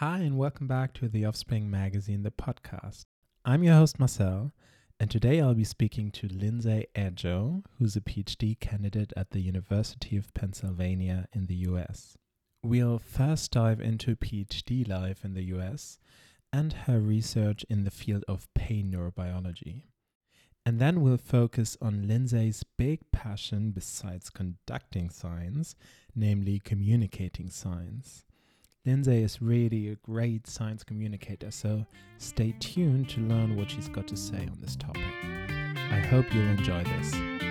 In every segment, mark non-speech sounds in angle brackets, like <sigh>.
Hi, and welcome back to the Offspring Magazine, the podcast. I'm your host, Marcel, and today I'll be speaking to Lindsay Ejoh, who's a PhD candidate at the University of Pennsylvania in the US. We'll first dive into PhD life in the US and her research in the field of pain neurobiology. And then we'll focus on Lindsay's big passion besides conducting science, namely communicating science. Lindsay is really a great science communicator, so stay tuned to learn what she's got to say on this topic. I hope you'll enjoy this.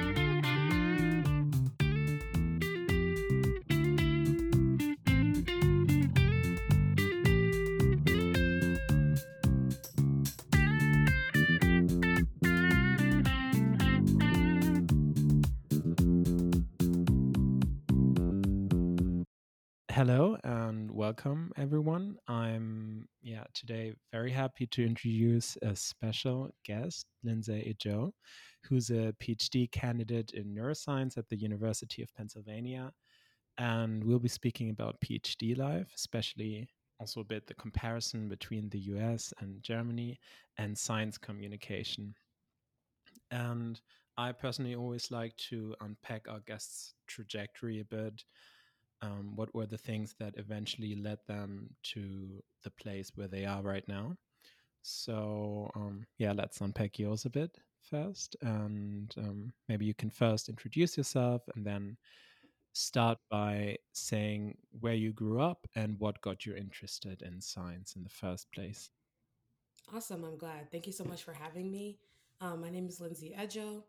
Welcome everyone. I'm yeah today very happy to introduce a special guest, Lindsay Ejoh, who's a PhD candidate in neuroscience at the University of Pennsylvania, and we'll be speaking about PhD life, especially also a bit the comparison between the US and Germany and science communication. And I personally always like to unpack our guests' trajectory a bit um, what were the things that eventually led them to the place where they are right now. So, um, yeah, let's unpack yours a bit first. And um, maybe you can first introduce yourself and then start by saying where you grew up and what got you interested in science in the first place. Awesome. I'm glad. Thank you so much for having me. Um, my name is Lindsay Ejoh.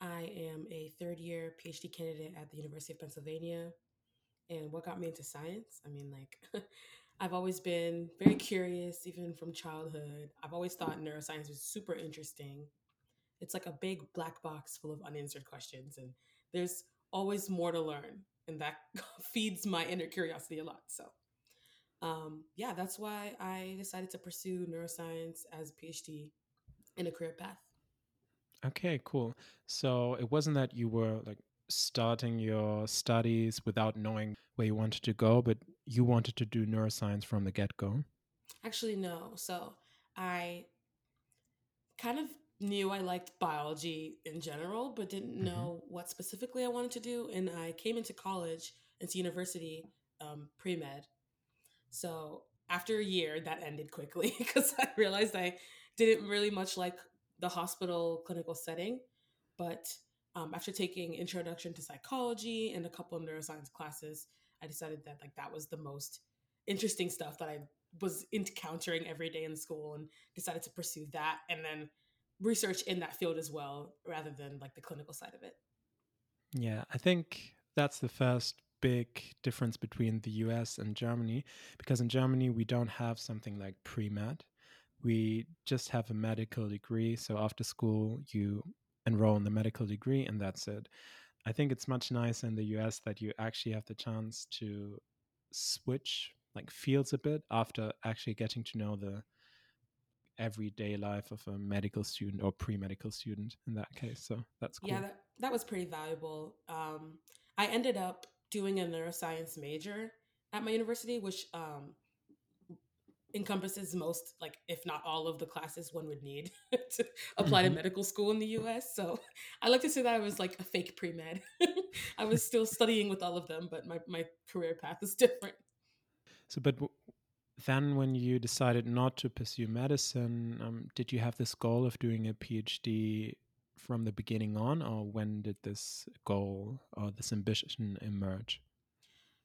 I am a third year PhD candidate at the University of Pennsylvania and what got me into science. I mean, like, <laughs> I've always been very curious, even from childhood. I've always thought neuroscience was super interesting. It's like a big black box full of unanswered questions, and there's always more to learn, and that <laughs> feeds my inner curiosity a lot. So, um, yeah, that's why I decided to pursue neuroscience as a PhD in a career path. Okay, cool. So it wasn't that you were like starting your studies without knowing where you wanted to go, but you wanted to do neuroscience from the get go? Actually, no. So I kind of knew I liked biology in general, but didn't mm-hmm. know what specifically I wanted to do. And I came into college, into university, um, pre med. So after a year, that ended quickly <laughs> because I realized I didn't really much like the hospital clinical setting. But um, after taking introduction to psychology and a couple of neuroscience classes, I decided that like that was the most interesting stuff that I was encountering every day in school and decided to pursue that and then research in that field as well rather than like the clinical side of it. Yeah, I think that's the first big difference between the US and Germany because in Germany we don't have something like pre-med. We just have a medical degree, so after school you enroll in the medical degree and that's it. I think it's much nicer in the US that you actually have the chance to switch like fields a bit after actually getting to know the everyday life of a medical student or pre-medical student in that case. So that's cool. Yeah, that, that was pretty valuable. Um, I ended up doing a neuroscience major at my university, which um, encompasses most like if not all of the classes one would need <laughs> to apply mm-hmm. to medical school in the US. So I like to say that I was like a fake pre-med. <laughs> I was still studying with all of them, but my, my career path is <laughs> different. So but then when you decided not to pursue medicine, um, did you have this goal of doing a PhD from the beginning on or when did this goal or this ambition emerge?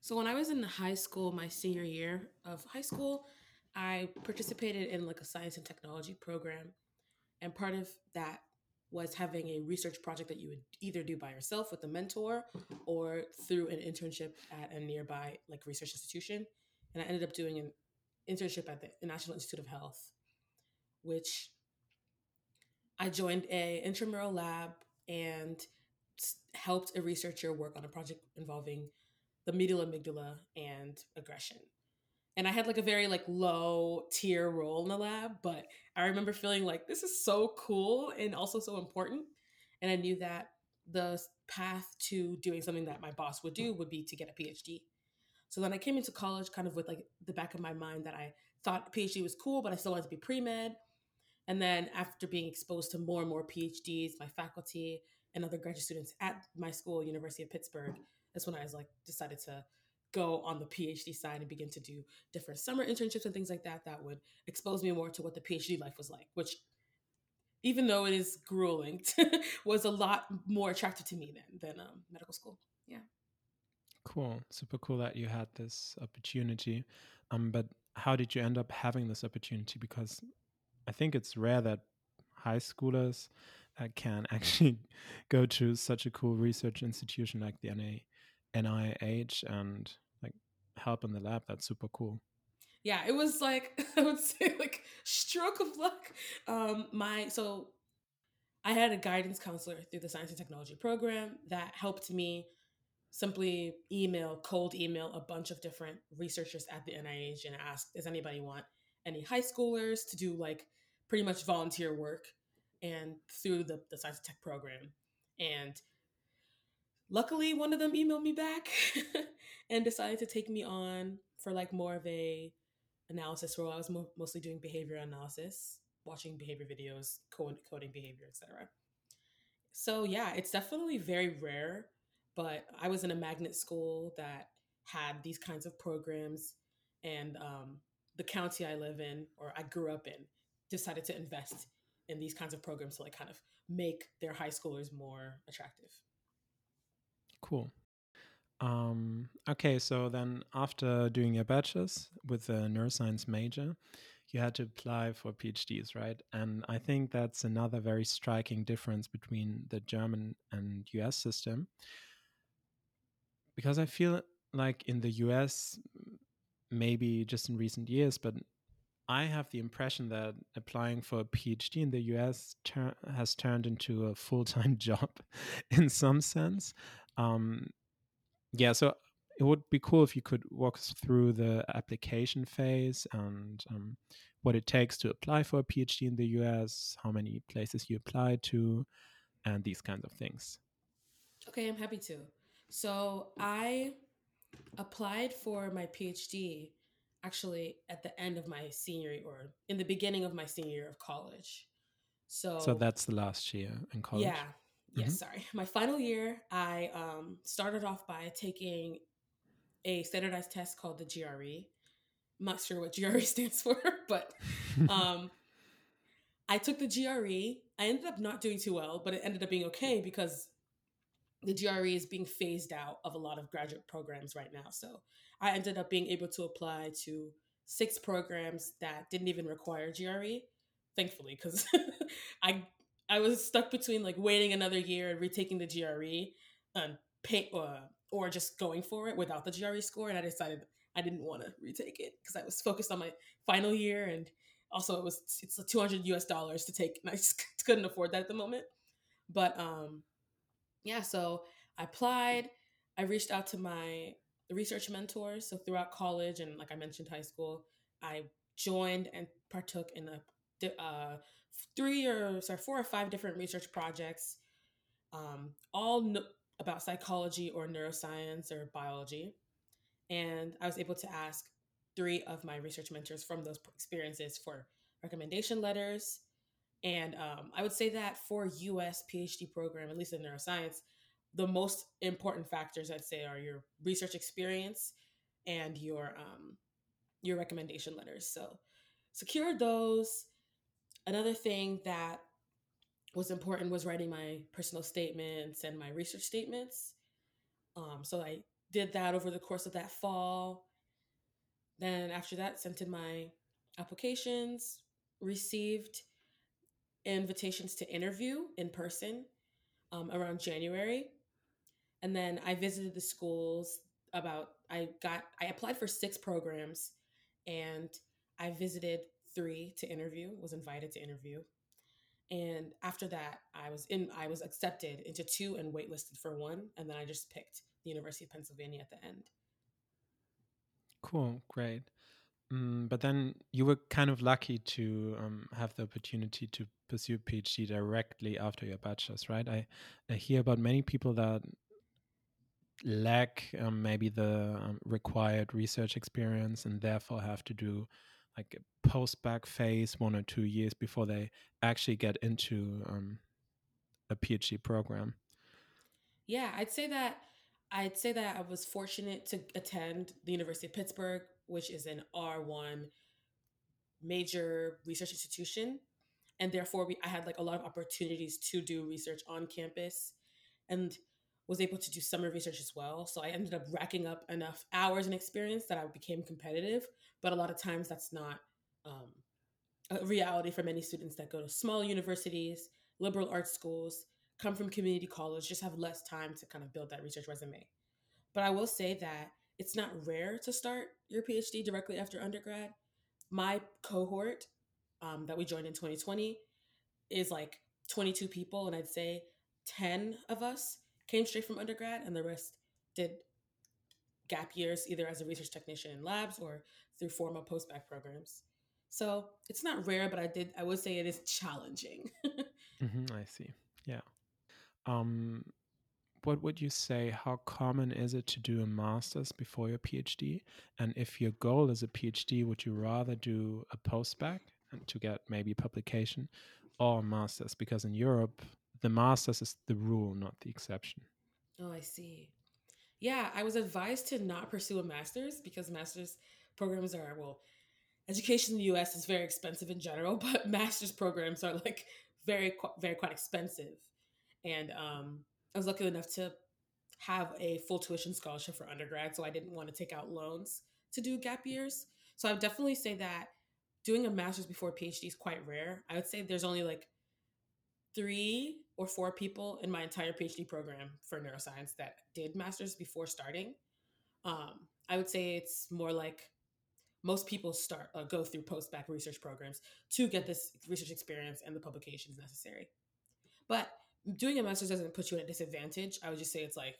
So when I was in high school, my senior year of high school, I participated in like a science and technology program. And part of that was having a research project that you would either do by yourself with a mentor or through an internship at a nearby like research institution. And I ended up doing an internship at the National Institute of Health, which I joined a intramural lab and helped a researcher work on a project involving the medial amygdala and aggression and I had like a very like low tier role in the lab, but I remember feeling like this is so cool and also so important. And I knew that the path to doing something that my boss would do would be to get a PhD. So then I came into college kind of with like the back of my mind that I thought PhD was cool, but I still wanted to be pre med. And then after being exposed to more and more PhDs, my faculty and other graduate students at my school, University of Pittsburgh, that's when I was like decided to go on the PhD side and begin to do different summer internships and things like that that would expose me more to what the PhD life was like, which even though it is grueling, <laughs> was a lot more attractive to me than than um, medical school. Yeah. Cool. Super cool that you had this opportunity. Um, but how did you end up having this opportunity? Because I think it's rare that high schoolers uh, can <laughs> actually go to such a cool research institution like the NA, NIH and like help in the lab. That's super cool. Yeah, it was like <laughs> I would say like stroke of luck. Um, my so I had a guidance counselor through the science and technology program that helped me simply email, cold email a bunch of different researchers at the NIH and ask, does anybody want any high schoolers to do like pretty much volunteer work and through the, the science tech program. And luckily one of them emailed me back <laughs> and decided to take me on for like more of a analysis role. I was mo- mostly doing behavior analysis, watching behavior videos, coding behavior, etc. So yeah, it's definitely very rare but I was in a magnet school that had these kinds of programs, and um, the county I live in or I grew up in decided to invest in these kinds of programs to like kind of make their high schoolers more attractive. Cool. Um, okay, so then after doing your bachelor's with a neuroscience major, you had to apply for PhDs, right? And I think that's another very striking difference between the German and US system because I feel like in the US, maybe just in recent years, but I have the impression that applying for a PhD in the US ter- has turned into a full time <laughs> job in some sense. Um, yeah, so it would be cool if you could walk us through the application phase and um, what it takes to apply for a PhD in the US, how many places you apply to, and these kinds of things. Okay, I'm happy to. So I applied for my PhD actually at the end of my senior year or in the beginning of my senior year of college. So So that's the last year in college. Yeah. Yes, mm-hmm. sorry. My final year, I um, started off by taking a standardized test called the GRE. I'm not sure what GRE <laughs> stands for, but um, <laughs> I took the GRE. I ended up not doing too well, but it ended up being okay because the GRE is being phased out of a lot of graduate programs right now. So I ended up being able to apply to six programs that didn't even require GRE, thankfully, because <laughs> I I was stuck between like waiting another year and retaking the GRE and pay uh, or just going for it without the GRE score, and I decided I didn't want to retake it because I was focused on my final year and also it was it's 200 US dollars to take and I just <laughs> couldn't afford that at the moment. But um yeah, so I applied. I reached out to my research mentors. So throughout college and like I mentioned, high school, I joined and partook in a uh, three or sorry four or five different research projects, um, all no- about psychology or neuroscience or biology, and I was able to ask three of my research mentors from those experiences for recommendation letters and um, I would say that for US PhD program, at least in neuroscience, the most important factors I'd say are your research experience and your um, your recommendation letters. So secure those. Another thing that was important was writing my personal statements and my research statements. Um, so I did that over the course of that fall. Then after that, sent in my applications, received invitations to interview in person um, around January. And then I visited the schools about, I got, I applied for six programs and I visited three to interview, was invited to interview. And after that, I was in, I was accepted into two and waitlisted for one. And then I just picked the University of Pennsylvania at the end. Cool, great. Mm, but then you were kind of lucky to um, have the opportunity to pursue PhD directly after your bachelor's, right? I, I hear about many people that lack um, maybe the um, required research experience and therefore have to do like a post-bac phase one or two years before they actually get into um, a PhD program. Yeah, I'd say that I'd say that I was fortunate to attend the University of Pittsburgh, which is an R1 major research institution. And therefore we, I had like a lot of opportunities to do research on campus and was able to do summer research as well. So I ended up racking up enough hours and experience that I became competitive. But a lot of times that's not um, a reality for many students that go to small universities, liberal arts schools, come from community college, just have less time to kind of build that research resume. But I will say that it's not rare to start your PhD directly after undergrad. My cohort um, that we joined in 2020 is like 22 people, and I'd say 10 of us came straight from undergrad, and the rest did gap years either as a research technician in labs or through formal post-bac programs. So it's not rare, but I did I would say it is challenging. <laughs> mm-hmm, I see. Yeah. Um, what would you say? How common is it to do a master's before your PhD? And if your goal is a PhD, would you rather do a post-bac to get maybe publication or a master's? Because in Europe, the master's is the rule, not the exception. Oh, I see. Yeah, I was advised to not pursue a master's because master's programs are, well, education in the US is very expensive in general, <laughs> but master's programs are like very, very quite expensive. And um, I was lucky enough to have a full tuition scholarship for undergrad, so I didn't want to take out loans to do gap years. So I would definitely say that doing a master's before a PhD is quite rare. I would say there's only like three or four people in my entire PhD program for neuroscience that did masters before starting. Um, I would say it's more like most people start uh, go through post-bac research programs to get this research experience and the publications necessary. But doing a master's doesn't put you at a disadvantage. I would just say it's like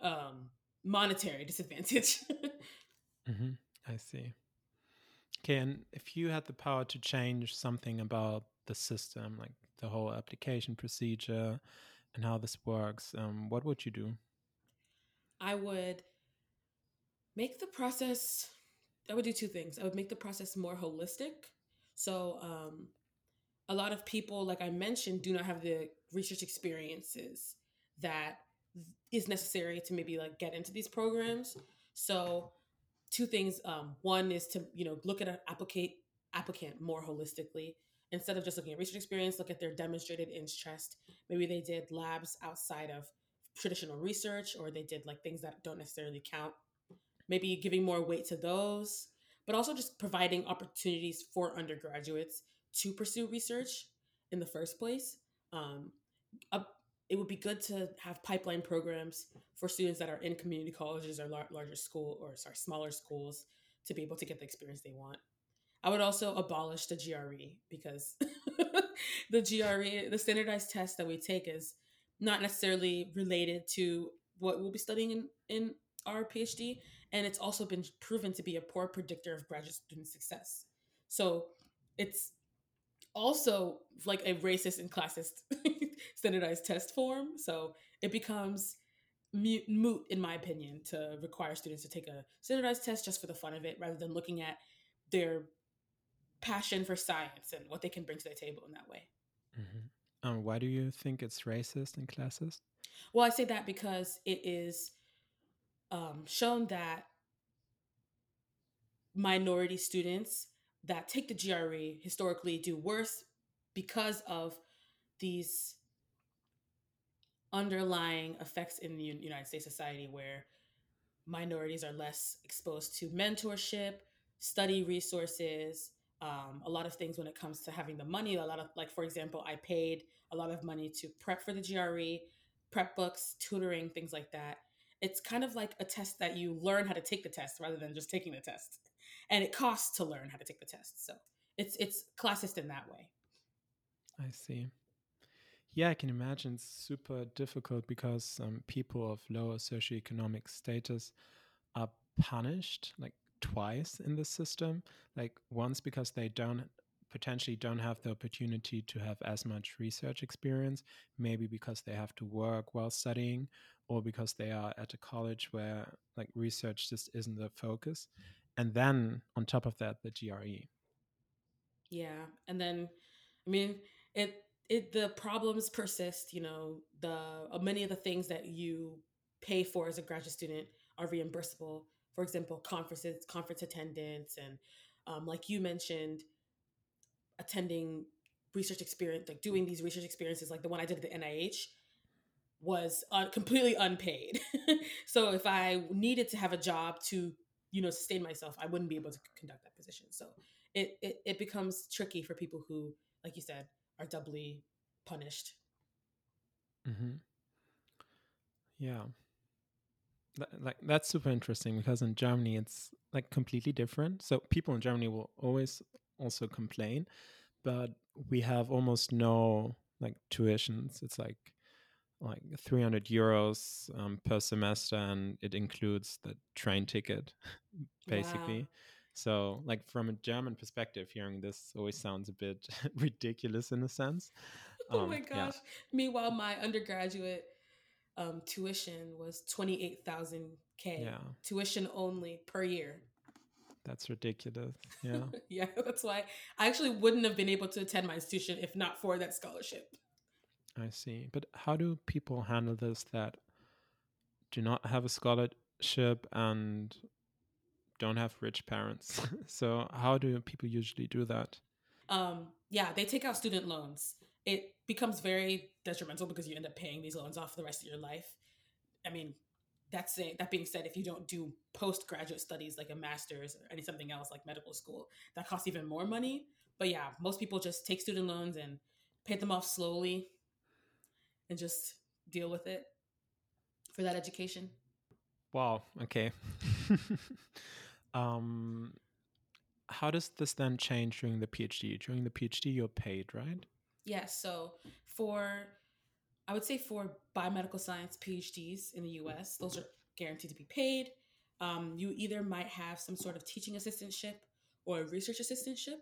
um, monetary <laughs> disadvantage. mm-hmm. I see. Okay, and if you had the power to change something about the system, like the whole application procedure and how this works, um, what would you do? I would make the process. I would do two things. I would make the process more holistic. So, um, a lot of people, like I mentioned, do not have the research experiences that is necessary to maybe like get into these programs. So two things. Um, one is to you know look at an applicant applicant more holistically instead of just looking at research experience. Look at their demonstrated interest. Maybe they did labs outside of traditional research, or they did like things that don't necessarily count. Maybe giving more weight to those, but also just providing opportunities for undergraduates to pursue research in the first place. Um, it would be good to have pipeline programs for students that are in community colleges or lar- larger school or sorry smaller schools to be able to get the experience they want. I would also abolish the GRE because <laughs> the GRE, the standardized test that we take, is not necessarily related to what we'll be studying in, in our PhD. And it's also been proven to be a poor predictor of graduate student success. So it's also like a racist and classist <laughs> standardized test form. So it becomes moot, in my opinion, to require students to take a standardized test just for the fun of it, rather than looking at their passion for science and what they can bring to the table in that way. Mm-hmm. Um, why do you think it's racist and classist? Well, I say that because it is um, shown that minority students that take the GRE historically do worse because of these underlying effects in the United States society where minorities are less exposed to mentorship, study resources, um, a lot of things when it comes to having the money. A lot of, like, for example, I paid a lot of money to prep for the GRE, prep books, tutoring, things like that. It's kind of like a test that you learn how to take the test rather than just taking the test and it costs to learn how to take the test. So it's it's classist in that way. I see. Yeah, I can imagine it's super difficult because um, people of lower socioeconomic status are punished like twice in the system. Like once because they don't potentially don't have the opportunity to have as much research experience, maybe because they have to work while studying, or because they are at a college where like research just isn't the focus. And then on top of that, the GRE. Yeah. And then, I mean, it, it, the problems persist, you know, the, uh, many of the things that you pay for as a graduate student are reimbursable. For example, conferences, conference attendance, and um, like you mentioned, attending research experience, like doing these research experiences, like the one I did at the NIH, was un- completely unpaid. <laughs> so if I needed to have a job to, you know, sustain myself, I wouldn't be able to conduct that position. So it it, it becomes tricky for people who, like you said, are doubly punished. Mm-hmm. Yeah. Like that's super interesting because in Germany it's like completely different. So people in Germany will always also complain, but we have almost no like tuitions. It's like like 300 euros um, per semester and it includes the train ticket <laughs> basically wow. so like from a german perspective hearing this always sounds a bit <laughs> ridiculous in a sense um, oh my gosh yeah. meanwhile my undergraduate um, tuition was 28000 k yeah. tuition only per year that's ridiculous yeah <laughs> yeah that's why i actually wouldn't have been able to attend my institution if not for that scholarship I see. But how do people handle this that do not have a scholarship and don't have rich parents? <laughs> so how do people usually do that? Um, yeah, they take out student loans. It becomes very detrimental because you end up paying these loans off for the rest of your life. I mean, that's it. That being said, if you don't do postgraduate studies like a master's or any something else like medical school, that costs even more money. But yeah, most people just take student loans and pay them off slowly and just deal with it for that education. Wow. Okay. <laughs> um, how does this then change during the PhD? During the PhD, you're paid, right? Yes. So for, I would say for biomedical science PhDs in the US, those are guaranteed to be paid. Um, you either might have some sort of teaching assistantship or a research assistantship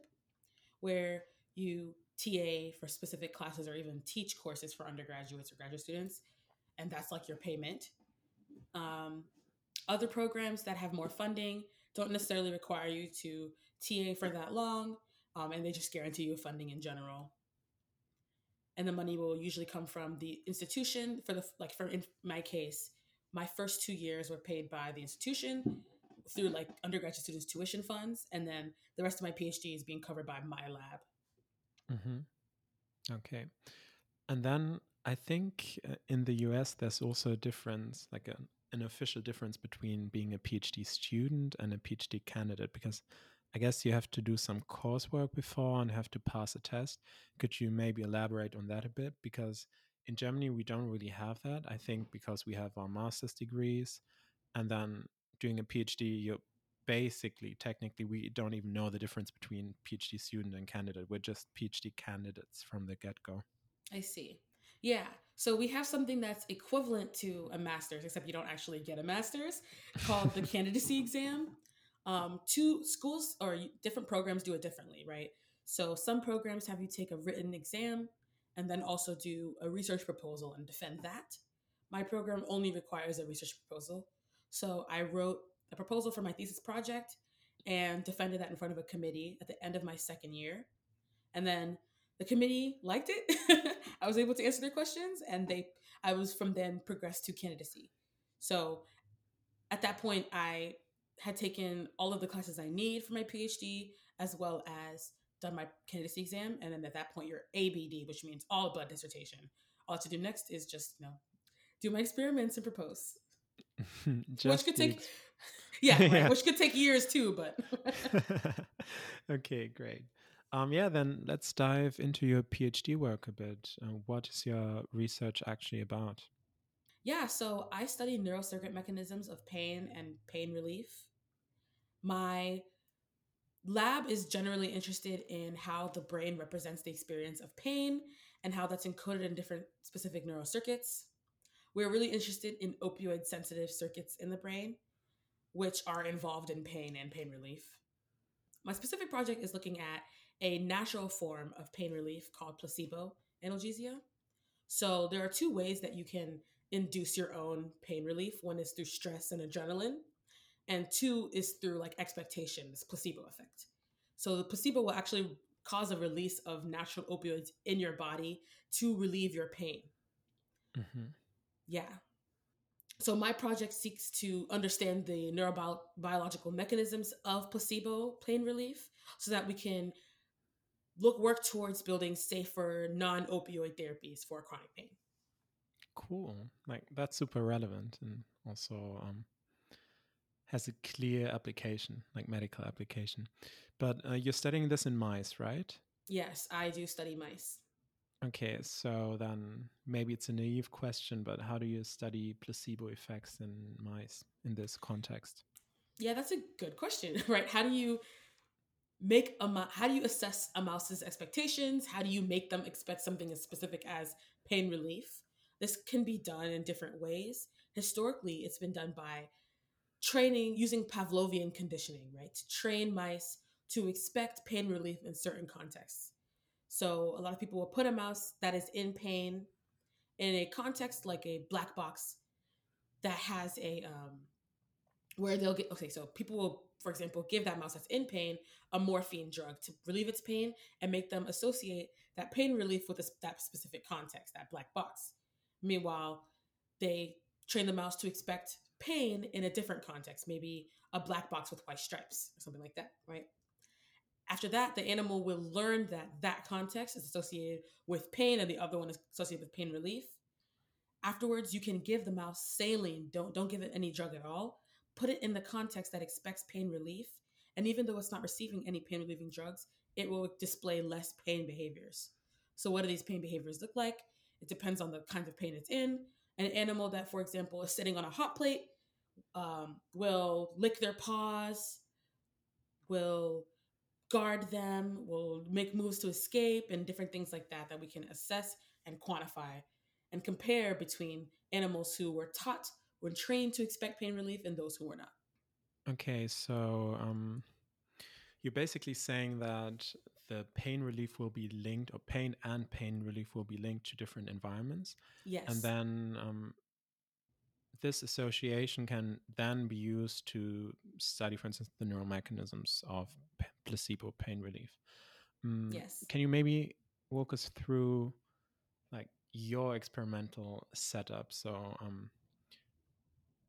where you TA for specific classes or even teach courses for undergraduates or graduate students. And that's like your payment. Um, other programs that have more funding don't necessarily require you to TA for that long, um, and they just guarantee you funding in general. And the money will usually come from the institution. For the like, for in my case, my first two years were paid by the institution through like undergraduate students' tuition funds, and then the rest of my PhD is being covered by my lab. Mm-hmm. Okay. And then I think uh, in the US, there's also a difference, like a, an official difference between being a PhD student and a PhD candidate, because I guess you have to do some coursework before and have to pass a test. Could you maybe elaborate on that a bit? Because in Germany, we don't really have that. I think because we have our master's degrees, and then doing a PhD, you're basically, technically, we don't even know the difference between PhD student and candidate. We're just PhD candidates from the get go. I see. Yeah. So we have something that's equivalent to a master's, except you don't actually get a master's, called the <laughs> candidacy exam. Um, two schools or different programs do it differently, right? So some programs have you take a written exam and then also do a research proposal and defend that. My program only requires a research proposal. So I wrote a proposal for my thesis project and defended that in front of a committee at the end of my second year. And then the committee liked it. <laughs> I was able to answer their questions and they I was from then progressed to candidacy. So at that point I had taken all of the classes I need for my PhD as well as done my candidacy exam and then at that point you're ABD which means all but dissertation. All to do next is just, you know, do my experiments and propose. <laughs> which could take <laughs> yeah, right, <laughs> yeah, which could take years too, but okay, great. Um, yeah, then let's dive into your PhD work a bit. Uh, what is your research actually about? Yeah, so I study neurocircuit mechanisms of pain and pain relief. My lab is generally interested in how the brain represents the experience of pain and how that's encoded in different specific neural circuits. We're really interested in opioid sensitive circuits in the brain which are involved in pain and pain relief. My specific project is looking at a natural form of pain relief called placebo analgesia. So there are two ways that you can induce your own pain relief. One is through stress and adrenaline, and two is through like expectation, this placebo effect. So the placebo will actually cause a release of natural opioids in your body to relieve your pain. Mm-hmm. Yeah. So my project seeks to understand the neurobiological mechanisms of placebo pain relief so that we can look work towards building safer non-opioid therapies for chronic pain. Cool. Like that's super relevant and also um, has a clear application, like medical application. But uh, you're studying this in mice, right? Yes, I do study mice. Okay, so then maybe it's a naive question, but how do you study placebo effects in mice in this context? Yeah, that's a good question, <laughs> right? How do you make a how do you assess a mouse's expectations? How do you make them expect something as specific as pain relief? This can be done in different ways. Historically, it's been done by training using Pavlovian conditioning, right? To train mice to expect pain relief in certain contexts. So a lot of people will put a mouse that is in pain in a context like a black box that has a um, where they'll get okay. So people will, for example, give that mouse that's in pain a morphine drug to relieve its pain and make them associate that pain relief with that specific context, that black box. Meanwhile, they train the mouse to expect pain in a different context, maybe a black box with white stripes or something like that, right? After that, the animal will learn that that context is associated with pain and the other one is associated with pain relief. Afterwards, you can give the mouse saline. Don't don't give it any drug at all. Put it in the context that expects pain relief, and even though it's not receiving any pain relieving drugs, it will display less pain behaviors. So, what do these pain behaviors look like? It depends on the kind of pain it's in. An animal that, for example, is sitting on a hot plate um, will lick their paws, will guard them, will make moves to escape, and different things like that that we can assess and quantify and compare between animals who were taught, were trained to expect pain relief, and those who were not. Okay, so um, you're basically saying that the pain relief will be linked, or pain and pain relief will be linked to different environments. Yes. And then um, this association can then be used to study, for instance, the neural mechanisms of placebo pain relief. Mm, yes. Can you maybe walk us through like your experimental setup? So, um,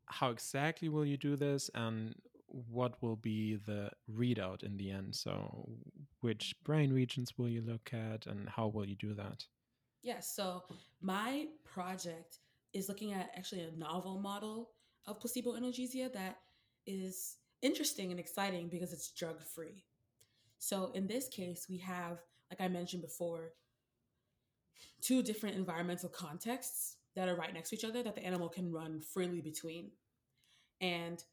how exactly will you do this, and what will be the readout in the end? So, which brain regions will you look at, and how will you do that? Yes. Yeah, so, my project is looking at actually a novel model of placebo analgesia that is interesting and exciting because it's drug free. So in this case, we have, like I mentioned before, two different environmental contexts that are right next to each other that the animal can run freely between. And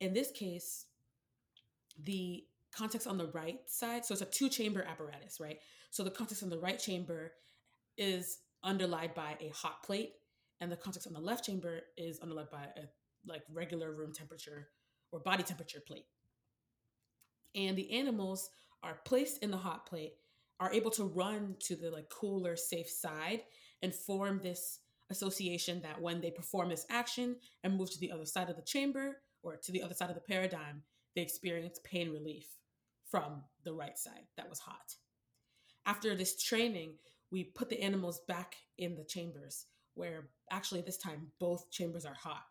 in this case, the context on the right side, so it's a two chamber apparatus, right? So the context on the right chamber is underlaid by a hot plate and the context on the left chamber is underlaid by a like regular room temperature or body temperature plate. And the animals are placed in the hot plate, are able to run to the like cooler, safe side and form this association that when they perform this action and move to the other side of the chamber or to the other side of the paradigm, they experience pain relief from the right side that was hot. After this training, we put the animals back in the chambers where actually this time both chambers are hot.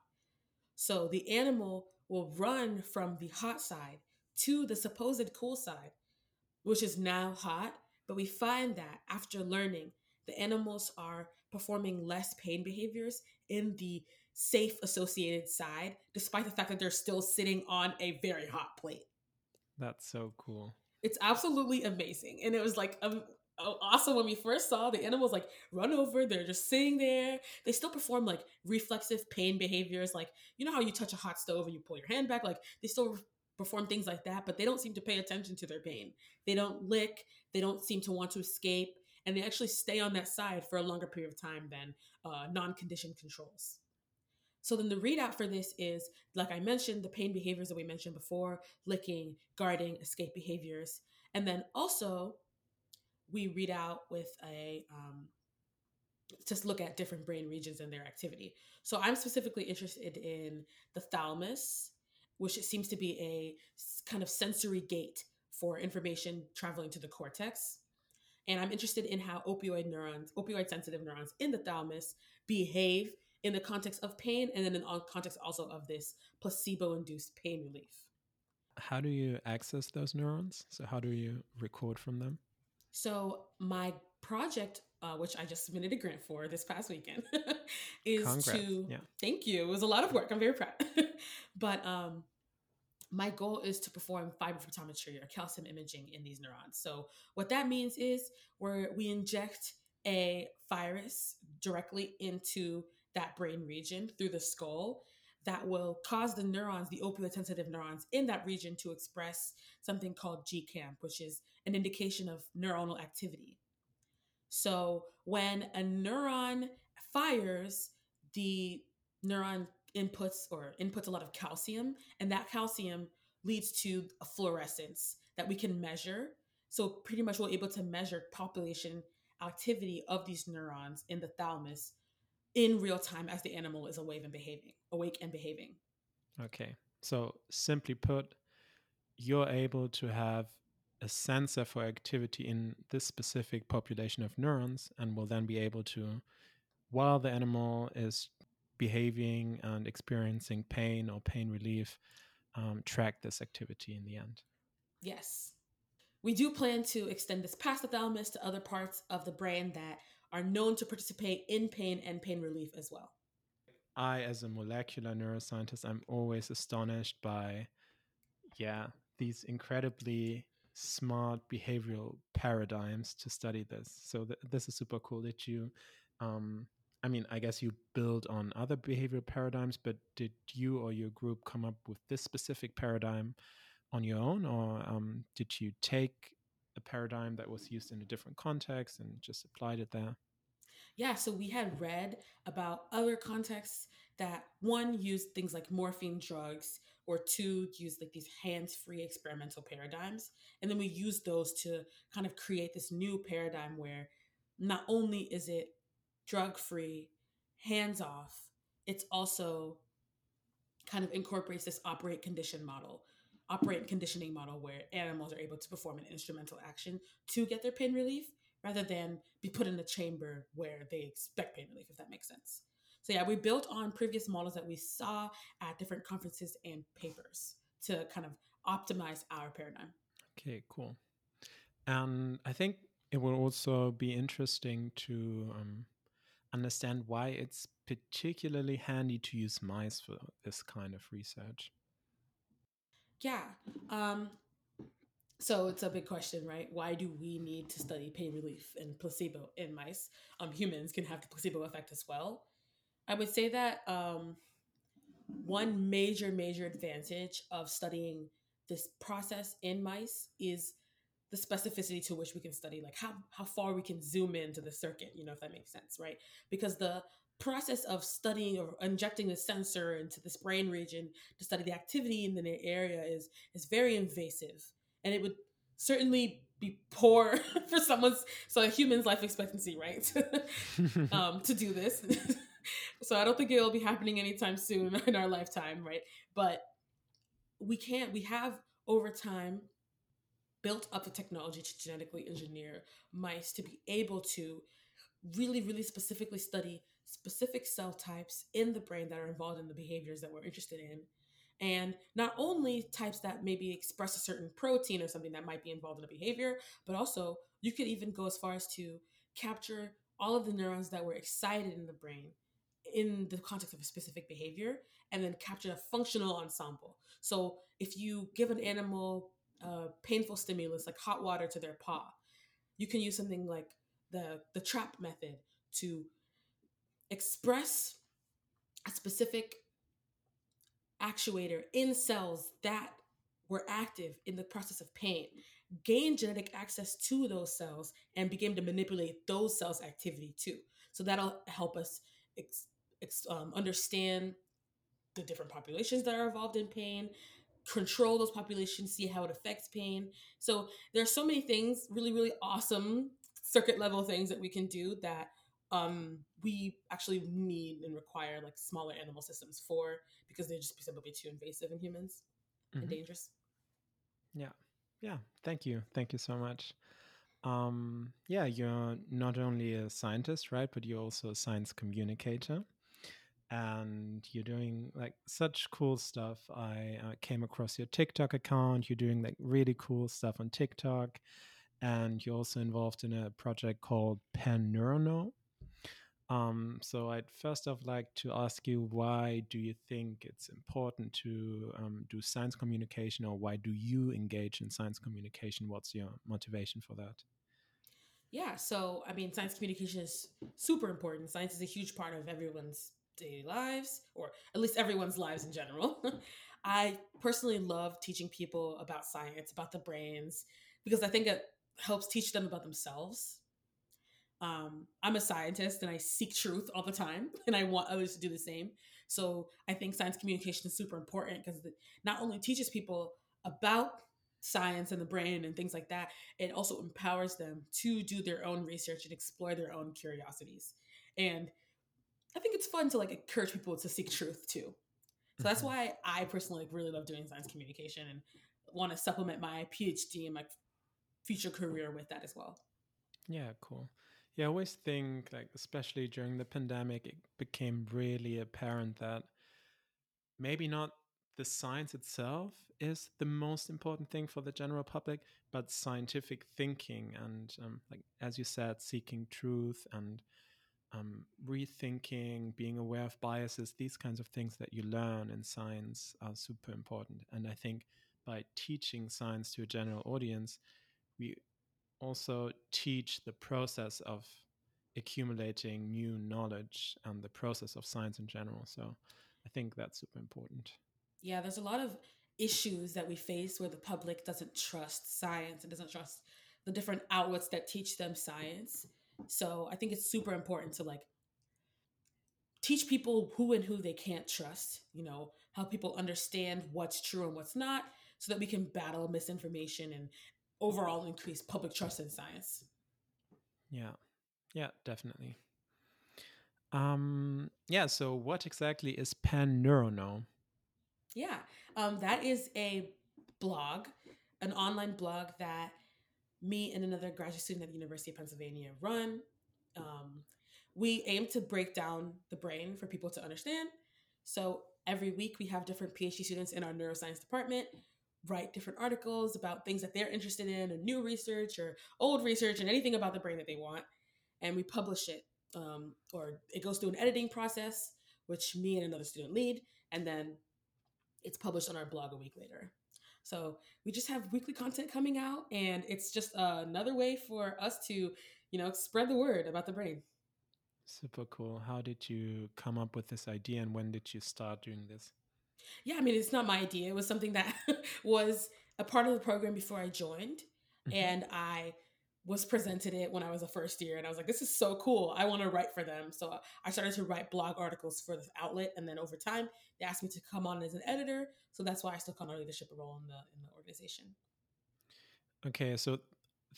So the animal will run from the hot side to the supposed cool side, which is now hot. But we find that after learning, the animals are performing less pain behaviors in the safe associated side, despite the fact that they're still sitting on a very hot plate. That's so cool. It's absolutely amazing. And it was like um, also when we first saw the animals like run over they're just sitting there. They still perform like reflexive pain behaviors like you know how you touch a hot stove and you pull your hand back? Like they still perform things like that but they don't seem to pay attention to their pain. They don't lick. They don't seem to want to escape and they actually stay on that side for a longer period of time than uh, non-conditioned controls. So then the readout for this is like i mentioned the pain behaviors that we mentioned before licking guarding escape behaviors. And then also we read out with a um, just look at different brain regions and their activity. So I'm specifically interested in the thalamus, which seems to be a kind of sensory gate for information traveling to the cortex. And I'm interested in how opioid neurons, opioid sensitive neurons in the thalamus behave in the context of pain and then in the context also of this placebo induced pain relief. How do you access those neurons? So, how do you record from them? So, my project, uh, which I just submitted a grant for this past weekend, <laughs> is Congrats. to yeah. thank you. It was a lot of work. I'm very proud. <laughs> but um, my goal is to perform fiber photometry or calcium imaging in these neurons. So what that means is where we inject a virus directly into that brain region through the skull that will cause the neurons, the opioid sensitive neurons in that region to express something called GCAMP, which is an indication of neuronal activity. So when a neuron fires, the neuron inputs or inputs a lot of calcium, and that calcium leads to a fluorescence that we can measure. So pretty much we're able to measure population activity of these neurons in the thalamus in real time as the animal is awake and behaving, awake and behaving. Okay. So simply put, you're able to have a sensor for activity in this specific population of neurons and will then be able to, while the animal is behaving and experiencing pain or pain relief, um, track this activity in the end. Yes. We do plan to extend this past the thalamus to other parts of the brain that are known to participate in pain and pain relief as well. I, as a molecular neuroscientist, I'm always astonished by, yeah, these incredibly smart behavioral paradigms to study this. So th- this is super cool that you, um, I mean, I guess you build on other behavioral paradigms, but did you or your group come up with this specific paradigm on your own, or um, did you take a paradigm that was used in a different context and just applied it there? Yeah, so we had read about other contexts that one used things like morphine drugs or two used like these hands-free experimental paradigms and then we used those to kind of create this new paradigm where not only is it drug-free hands off it's also kind of incorporates this operant condition model operant conditioning model where animals are able to perform an instrumental action to get their pain relief rather than be put in a chamber where they expect pain relief, if that makes sense. So, yeah, we built on previous models that we saw at different conferences and papers to kind of optimize our paradigm. Okay, cool. And I think it will also be interesting to um, understand why it's particularly handy to use mice for this kind of research. Yeah. Um, so it's a big question, right? Why do we need to study pain relief and placebo in mice? Um, humans can have the placebo effect as well. I would say that um, one major, major advantage of studying this process in mice is the specificity to which we can study, like how how far we can zoom into the circuit. You know, if that makes sense, right? Because the process of studying or injecting a sensor into this brain region to study the activity in the area is is very invasive. And it would certainly be poor <laughs> for someone's so a human's life expectancy right? <laughs> Um, to do this. <laughs> So i don't think it'll be happening anytime soon in our lifetime right? But we can't we have over time built up the technology to genetically engineer mice to be able to really really specifically study specific cell types in the brain that are involved in the behaviors that we're interested in. And not only types that maybe express a certain protein or something that might be involved in a behavior, but also you could even go as far as to capture all of the neurons that were excited in the brain in the context of a specific behavior and then capture a functional ensemble. So if you give an animal a painful stimulus like hot water to their paw, you can use something like the the trap method to express a specific actuator in cells that were active in the process of pain, gain genetic access to those cells, and begin to manipulate those cells' activity too. So that'll help us ex- ex- um, understand the different populations that are involved in pain, control those populations, see how it affects pain. So there's so many things, really, really awesome circuit level things that we can do that um, we actually need and require like smaller animal systems for because they're just be simply too invasive in humans mm-hmm. and dangerous. Yeah. Yeah. Thank you. Thank you so much. Um, yeah, you're not only a scientist, right? But you're also a science communicator. And you're doing like such cool stuff. I uh, came across your TikTok account. You're doing like really cool stuff on TikTok. And you're also involved in a project called Pan Penn NeuroKnow. Um, so I'd first off like to ask you, why do you think it's important to um, do science communication, or why do you engage in science communication? What's your motivation for that? Yeah, so I mean, science communication is super important. Science is a huge part of everyone's daily lives, or at least everyone's lives in general. <laughs> I personally love teaching people about science, about the brains, because I think it helps teach them about themselves um, I'm a scientist and I seek truth all the time, <laughs> and I want others to do the same. So I think science communication is super important because it not only teaches people about science and the brain and things like that, it also empowers them to do their own research and explore their own curiosities. And I think it's fun to like encourage people to seek truth too. So that's mm-hmm. why I personally like, really love doing science communication and want to supplement my PhD and my future career with that as well. Yeah, cool. Yeah, I always think, like, especially during the pandemic, it became really apparent that maybe not the science itself is the most important thing for the general public, but scientific thinking and, um, like, as you said, seeking truth and um, rethinking, being aware of biases, these kinds of things that you learn in science are super important. And I think by teaching science to a general audience, we also teach the process of accumulating new knowledge and the process of science in general. So I think that's super important. Yeah, there's a lot of issues that we face where the public doesn't trust science and doesn't trust the different outlets that teach them science. So I think it's super important to like teach people who and who they can't trust, you know, help people understand what's true and what's not so that we can battle misinformation and overall increase public trust in science. Yeah. Yeah, definitely. Um yeah, so what exactly is Penn NeuroKnow? Yeah. Um that is a blog, an online blog that me and another graduate student at the University of Pennsylvania run. Um, we aim to break down the brain for people to understand. So every week we have different PhD students in our neuroscience department write different articles about things that they're interested in, or new research, or old research, and anything about the brain that they want. And we publish it, um, or it goes through an editing process, which me and another student lead, and then it's published on our blog a week later. So we just have weekly content coming out, and it's just uh, another way for us to, you know, spread the word about the brain. Super cool. How did you come up with this idea, and when did you start doing this? Yeah, I mean, it's not my idea. It was something that <laughs> was a part of the program before I joined. Mm-hmm. And I was presented it when I was a first year. And I was like, this is so cool. I want to write for them. So I started to write blog articles for the outlet. And then over time, they asked me to come on as an editor. So that's why I still on a leadership role in the, in the organization. Okay. So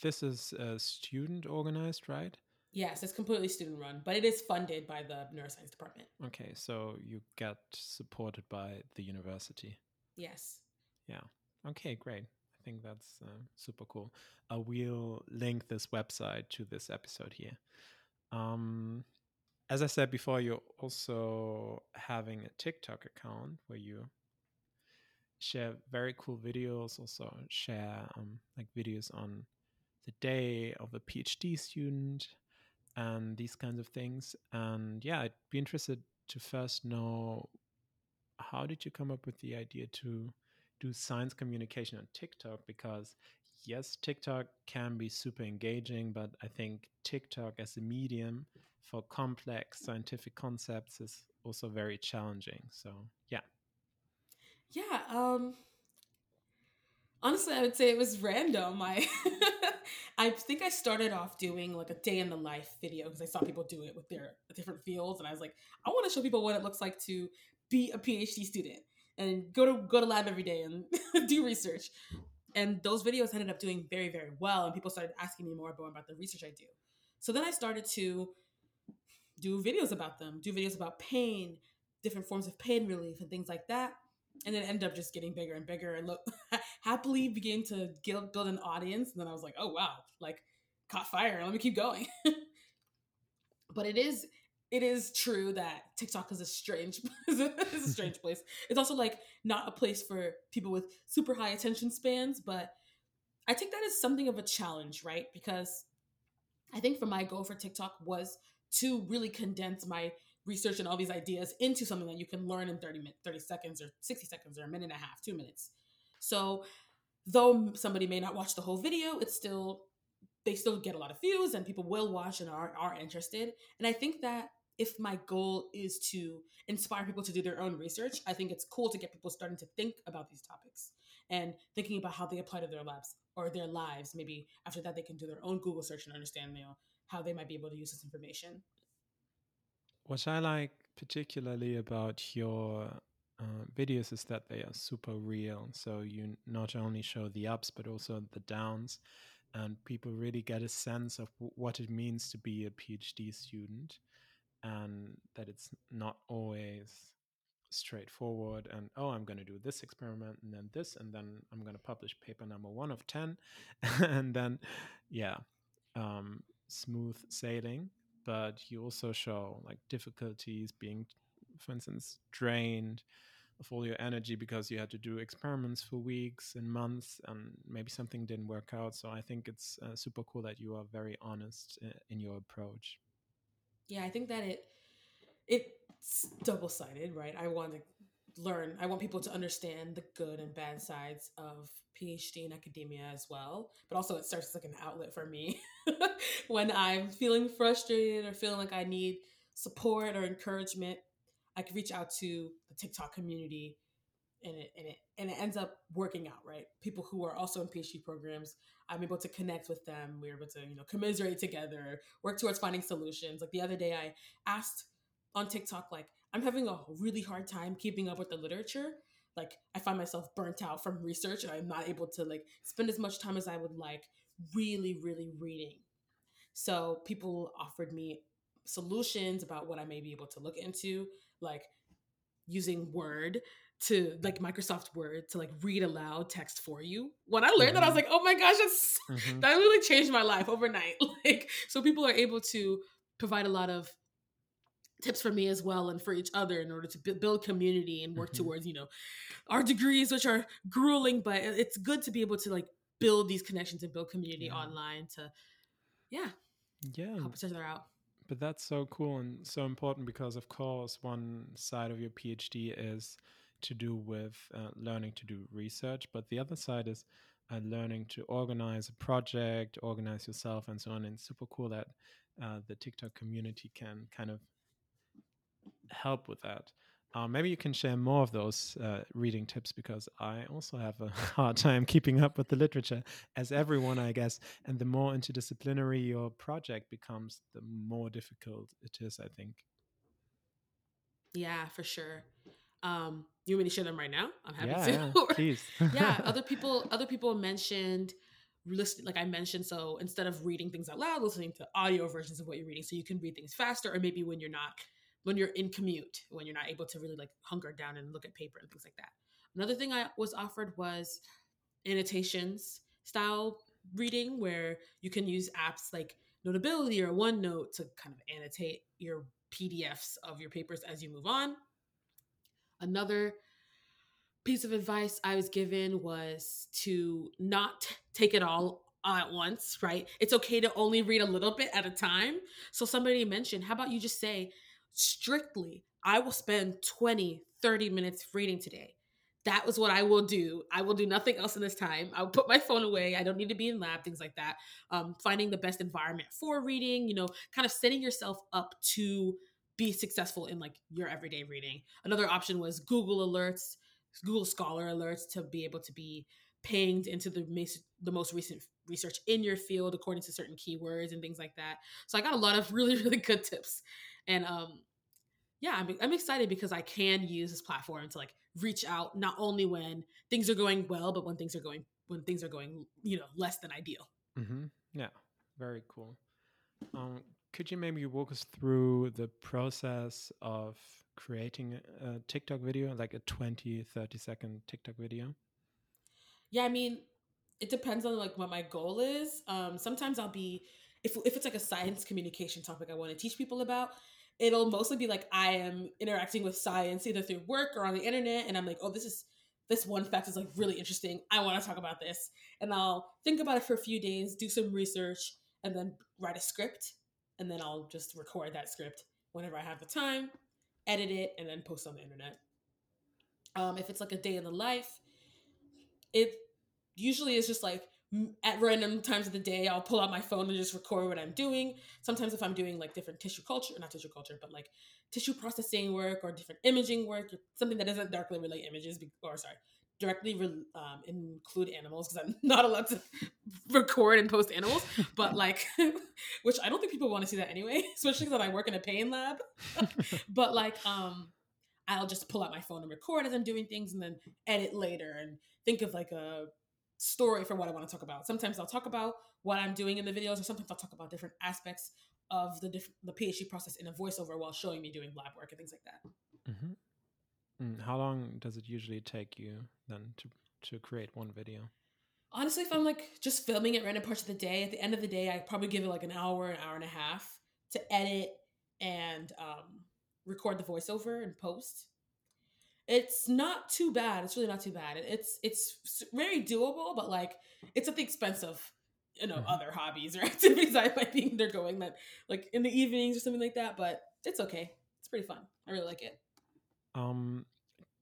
this is a student organized, right? Yes, it's completely student run, but it is funded by the neuroscience department. Okay, so you get supported by the university. Yes. Yeah. Okay, great. I think that's uh, super cool. Uh, we'll link this website to this episode here. Um, as I said before, you're also having a TikTok account where you share very cool videos, also share um, like videos on the day of a PhD student and these kinds of things. And yeah, I'd be interested to first know how did you come up with the idea to do science communication on TikTok? Because yes, TikTok can be super engaging, but I think TikTok as a medium for complex scientific concepts is also very challenging. So yeah. Yeah. Um honestly I would say it was random. I <laughs> I think I started off doing like a day in the life video because I saw people do it with their different fields, and I was like, I want to show people what it looks like to be a PhD student and go to go to lab every day and <laughs> do research. And those videos ended up doing very very well, and people started asking me more about, about the research I do. So then I started to do videos about them, do videos about pain, different forms of pain relief, and things like that. And then end up just getting bigger and bigger, and look <laughs> happily begin to build an audience. And then I was like, oh wow, like caught fire. Let me keep going. <laughs> but it is it is true that TikTok is a strange <laughs> is a strange place. It's also like not a place for people with super high attention spans, but I think that is something of a challenge, right? Because I think for my goal for TikTok was to really condense my research and all these ideas into something that you can learn in 30 minutes, 30 seconds or 60 seconds or a minute and a half, 2 minutes. So, though somebody may not watch the whole video, it's still they still get a lot of views and people will watch and are are interested. And I think that if my goal is to inspire people to do their own research, I think it's cool to get people starting to think about these topics and thinking about how they apply to their labs or their lives. Maybe after that, they can do their own Google search and understand you know, how they might be able to use this information. What I like particularly about your uh, videos is that they are super real. So you not only show the ups, but also the downs. And people really get a sense of what it means to be a PhD student and that it's not always straightforward and oh i'm going to do this experiment and then this and then i'm going to publish paper number one of 10 <laughs> and then yeah um, smooth sailing but you also show like difficulties being for instance drained of all your energy because you had to do experiments for weeks and months and maybe something didn't work out so i think it's uh, super cool that you are very honest uh, in your approach yeah, I think that it it's double sided, right? I want to learn. I want people to understand the good and bad sides of PhD in academia as well. But also, it as like an outlet for me <laughs> when I'm feeling frustrated or feeling like I need support or encouragement. I can reach out to the TikTok community and it and it and it ends up working out, right? People who are also in PhD programs, I'm able to connect with them. We're able to, you know, commiserate together, work towards finding solutions. Like the other day I asked on TikTok, like, I'm having a really hard time keeping up with the literature. Like I find myself burnt out from research and I'm not able to like spend as much time as I would like really, really reading. So people offered me solutions about what I may be able to look into, like using Word to like Microsoft Word to like read aloud text for you. When I learned mm-hmm. that, I was mm-hmm. like, oh my gosh, that's mm-hmm. that really changed my life overnight. <laughs> Like, so people are able to provide a lot of tips for me as well and for each other in order to build community and work mm-hmm. towards you know our degrees which are grueling but it's good to be able to like build these connections and build community yeah. online to yeah yeah help each other out but that's so cool and so important because of course one side of your phd is to do with uh, learning to do research but the other side is uh, learning to organize a project organize yourself and so on and super cool that uh, the tiktok community can kind of help with that. Um, maybe you can share more of those uh, reading tips because I also have a <laughs> hard time keeping up with the literature, as everyone, I guess. And the more interdisciplinary your project becomes, the more difficult it is, I think. Yeah, for sure. Um, you want me to share them right now? I'm happy yeah, to. Yeah, <laughs> please. yeah, <laughs> other people, other people mentioned listening like i mentioned so instead of reading things out loud listening to audio versions of what you're reading so you can read things faster or maybe when you're not when you're in commute, when you're not able to really like hunker down and look at paper and things like that. Another thing I was offered was annotations style reading where you can use apps like Notability or OneNote to kind of annotate your PDFs of your papers as you move on. Another piece of advice I was given was to not take it all at once, right? It's okay to only read a little bit at a time. So somebody mentioned, how about you just say, strictly, I will spend 20, 30 minutes reading today. That was what I will do. I will do nothing else in this time. I'll put my phone away. I don't need to be in lab, things like that. Um, finding the best environment for reading, you know, kind of setting yourself up to be successful in like your everyday reading. Another option was Google alerts, Google Scholar alerts to be able to be pinged into the the most recent research in your field according to certain keywords and things like that. So I got a lot of <laughs> really really good tips and um yeah I'm, I'm excited because i can use this platform to like reach out not only when things are going well but when things are going when things are going you know less than ideal mm-hmm. yeah very cool um could you maybe walk us through the process of creating a TikTok video, like a 20, 30 second TikTok video? Yeah, I mean, it depends on like what my goal is. Um, sometimes I'll be if if it's like a science communication topic I want to teach people about, it'll mostly be like I am interacting with science either through work or on the internet, and I'm like, oh, this is this one fact is like really interesting. I want to talk about this, and I'll think about it for a few days, do some research, and then write a script, and then I'll just record that script whenever I have the time, edit it, and then post on the internet. Um, if it's like a day in the life, it usually is just like at random times of the day i'll pull out my phone and just record what i'm doing. Sometimes if i'm doing like different tissue culture not tissue culture but like tissue processing work or different imaging work or something that doesn't directly relate images or sorry directly re- um, include animals because i'm <laughs> not allowed to record and post animals but like <laughs> which i don't think people want to see that anyway <laughs> especially because i work in a pain lab. But like um i'll just pull out my phone and record as i'm doing things and then edit later and think of like a story for what I want to talk about. Sometimes I'll talk about what I'm doing in the videos, or sometimes I'll talk about different aspects of the diff- the PhD process in a voiceover while showing me doing lab work and things like that. Mm-hmm. Mm, how long does it usually take you then to to create one video? Honestly, if I'm like just filming at random parts of the day, at the end of the day, I probably give it like an hour, an hour and a half to edit and um, record the voiceover and post it's not too bad. It's really not too bad. It's it's very doable, but like it's at the expense of you know mm-hmm. other hobbies <laughs> or activities I might be they're going that like in the evenings or something like that. But it's okay. It's pretty fun. I really like it. Um,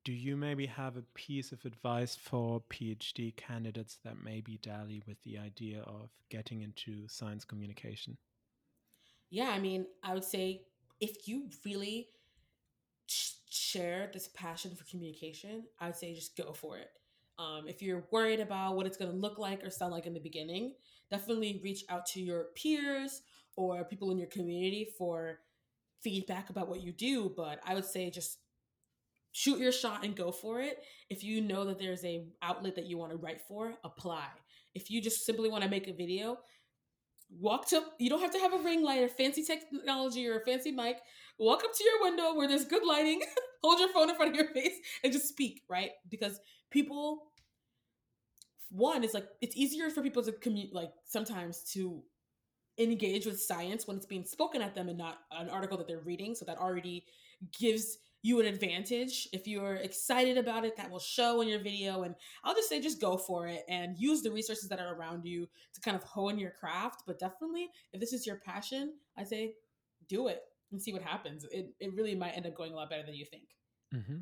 do you maybe have a piece of advice for PhD candidates that maybe dally with the idea of getting into science communication? Yeah, I mean, I would say if you really share this passion for communication, I would say just go for it. Um, if you're worried about what it's going to look like or sound like in the beginning, definitely reach out to your peers or people in your community for feedback about what you do. But I would say just shoot your shot and go for it. If you know that there's a outlet that you want to write for, apply. If you just simply want to make a video, walk to you don't have to have a ring light or fancy technology or a fancy mic. Walk up to your window where there's good lighting <laughs> hold your phone in front of your face and just speak right? Because people one is like it's easier for people to commute like sometimes to engage with science when it's being spoken at them and not an article that they're reading. So that already gives you an advantage. If you're excited about it, that will show in your video. And I'll just say, just go for it and use the resources that are around you to kind of hone your craft. But definitely, if this is your passion, I say, do it and see what happens. It, it really might end up going a lot better than you think. Mm-hmm.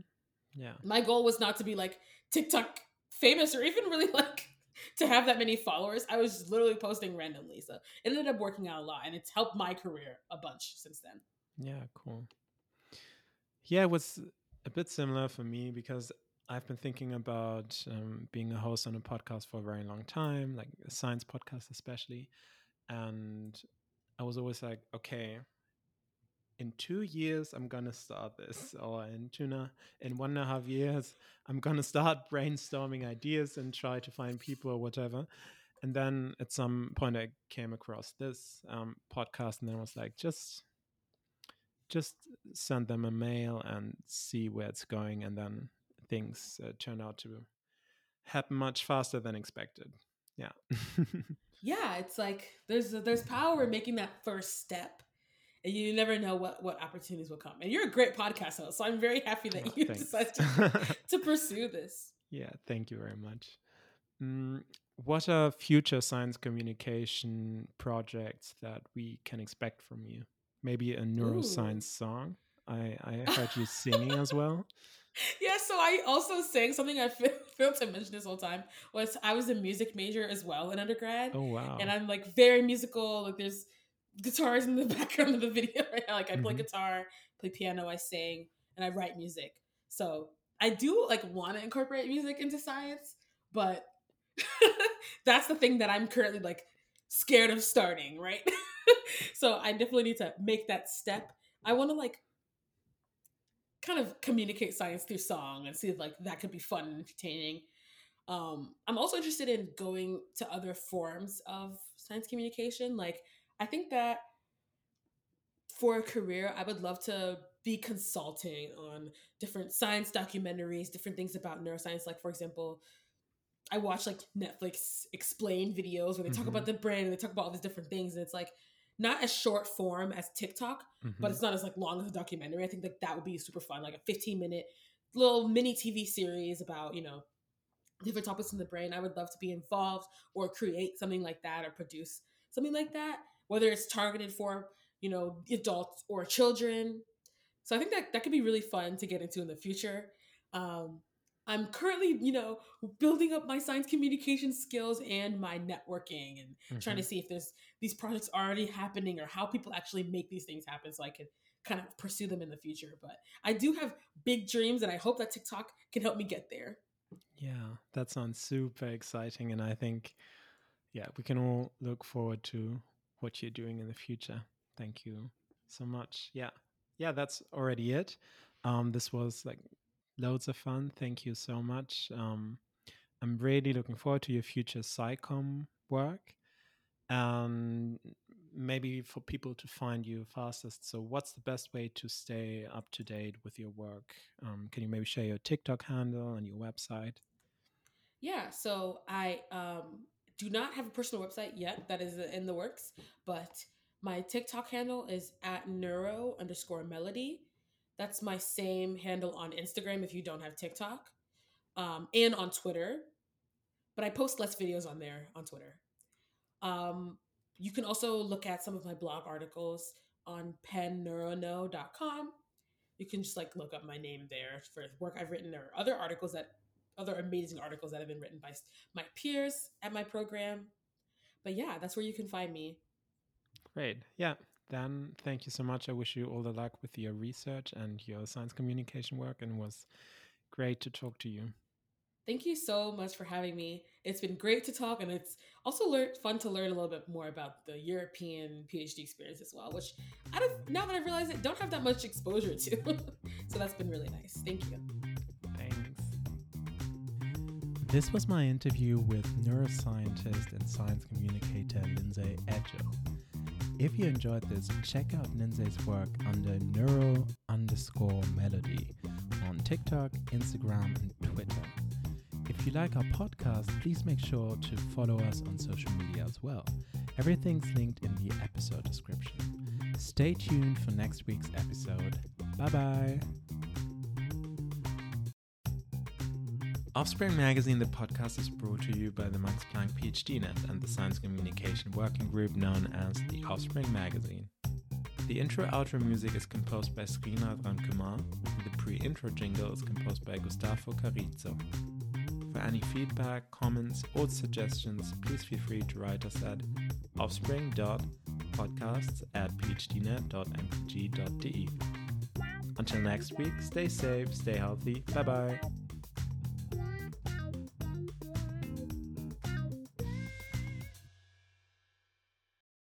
Yeah. My goal was not to be like TikTok famous or even really <laughs> like to have that many followers. I was literally posting randomly. So it ended up working out a lot and it's helped my career a bunch since then. Yeah, cool. Yeah, it was a bit similar for me because I've been thinking about um, being a host on a podcast for a very long time, like a science podcast, especially. And I was always like, okay, in two years, I'm to start this. Or in two, in one and a half years, I'm to start brainstorming ideas and try to find people or whatever. And then at some point, I came across this um, podcast and then I was like, just just send them a mail and see where it's going and then things uh, turn out to happen much faster than expected. Yeah. <laughs> Yeah it's like there's there's power in making that first step and you never know what what opportunities will come. And you're a great podcast host so i'm very happy that oh, you <laughs> decided to, <laughs> to pursue this. Yeah thank you very much. Mm, what are future science communication projects that we can expect from you maybe a neuroscience Ooh. song. I, I <laughs> heard you singing as well. Yeah, so I also sang something I <laughs> failed to mention this whole time was I was a music major as well in undergrad. Oh wow! And I'm like very musical. Like there's guitars in the <laughs> background of the video right now. Like I play mm-hmm. guitar, play piano, I sing, and I write music. So I do like want to incorporate music into science, but that's the thing that I'm currently like scared of starting. Right. <laughs> so I definitely need to make that step. I want to like kind of communicate science through song and see if like that could be fun and entertaining. Um, I'm also interested in going to other forms of science communication. Like I think that for a career, I would love to be consulting on different science documentaries, different things about neuroscience. Like, for example, I watch like Netflix explain videos where they talk Mhm. about the brain and they talk about all these different things, and it's like not as short form as TikTok, but Mhm. it's not as like long as a documentary. I think like that would be super fun, like a 15 minute little mini TV series about you know different topics in the brain. I would love to be involved or create something like that or produce something like that, whether it's targeted for you know adults or children. So I think that that could be really fun to get into in the future. Um, I'm currently, you know, building up my science communication skills and my networking and trying to Mhm. see if there's these projects already happening or how people actually make these things happen so I can kind of pursue them in the future. But I do have big dreams and I hope that TikTok can help me get there. Yeah, that sounds super exciting. And I think, yeah, we can all look forward to what you're doing in the future. Thank you so much. Yeah. Yeah, that's already it. Um, this was like loads of fun. Thank you so much. Um, I'm really looking forward to your future SciComm work. And maybe for people to find you fastest. So, what's the best way to stay up to date with your work? Um, can you maybe share your TikTok handle and your website? Yeah, so I um, do not have a personal website yet. That is in the works, but my TikTok handle is at neuro underscore melody. That's my same handle on Instagram if you don't have TikTok, um, and on Twitter. But I post less videos on there on Twitter. Um, you can also look at some of my blog articles on pennneuroknow.com. You can just like look up my name there for work I've written or other articles that other amazing articles that have been written by my peers at my program. But yeah, that's where you can find me. Great. Yeah. Then thank you so much. I wish you all the luck with your research and your science communication work. And it was great to talk to you. Thank you so much for having me. It's been great to talk, and it's also lear- fun to learn a little bit more about the European PhD experience as well, which I don't, now that I realize it, don't have that much exposure to. <laughs> so that's been really nice. Thank you. Thanks. This was my interview with neuroscientist and science communicator Lindsay Ejoh. If you enjoyed this, check out Lindsay's work under neuro underscore melody on TikTok, Instagram, and Twitter. If you like our podcast, please make sure to follow us on social media as well. Everything's linked in the episode description. Stay tuned for next week's episode. Bye bye. Offspring Magazine, the podcast, is brought to you by the Max Planck PhD Net and the Science Communication Working Group known as the Offspring Magazine. The intro outro music is composed by Srinath Ramkumar, and the pre intro jingle is composed by Gustavo Carrizo. For any feedback, comments, or suggestions, please feel free to write us at offspring.podcasts at phdnet.mpg.de. Until next week, stay safe, stay healthy, bye bye.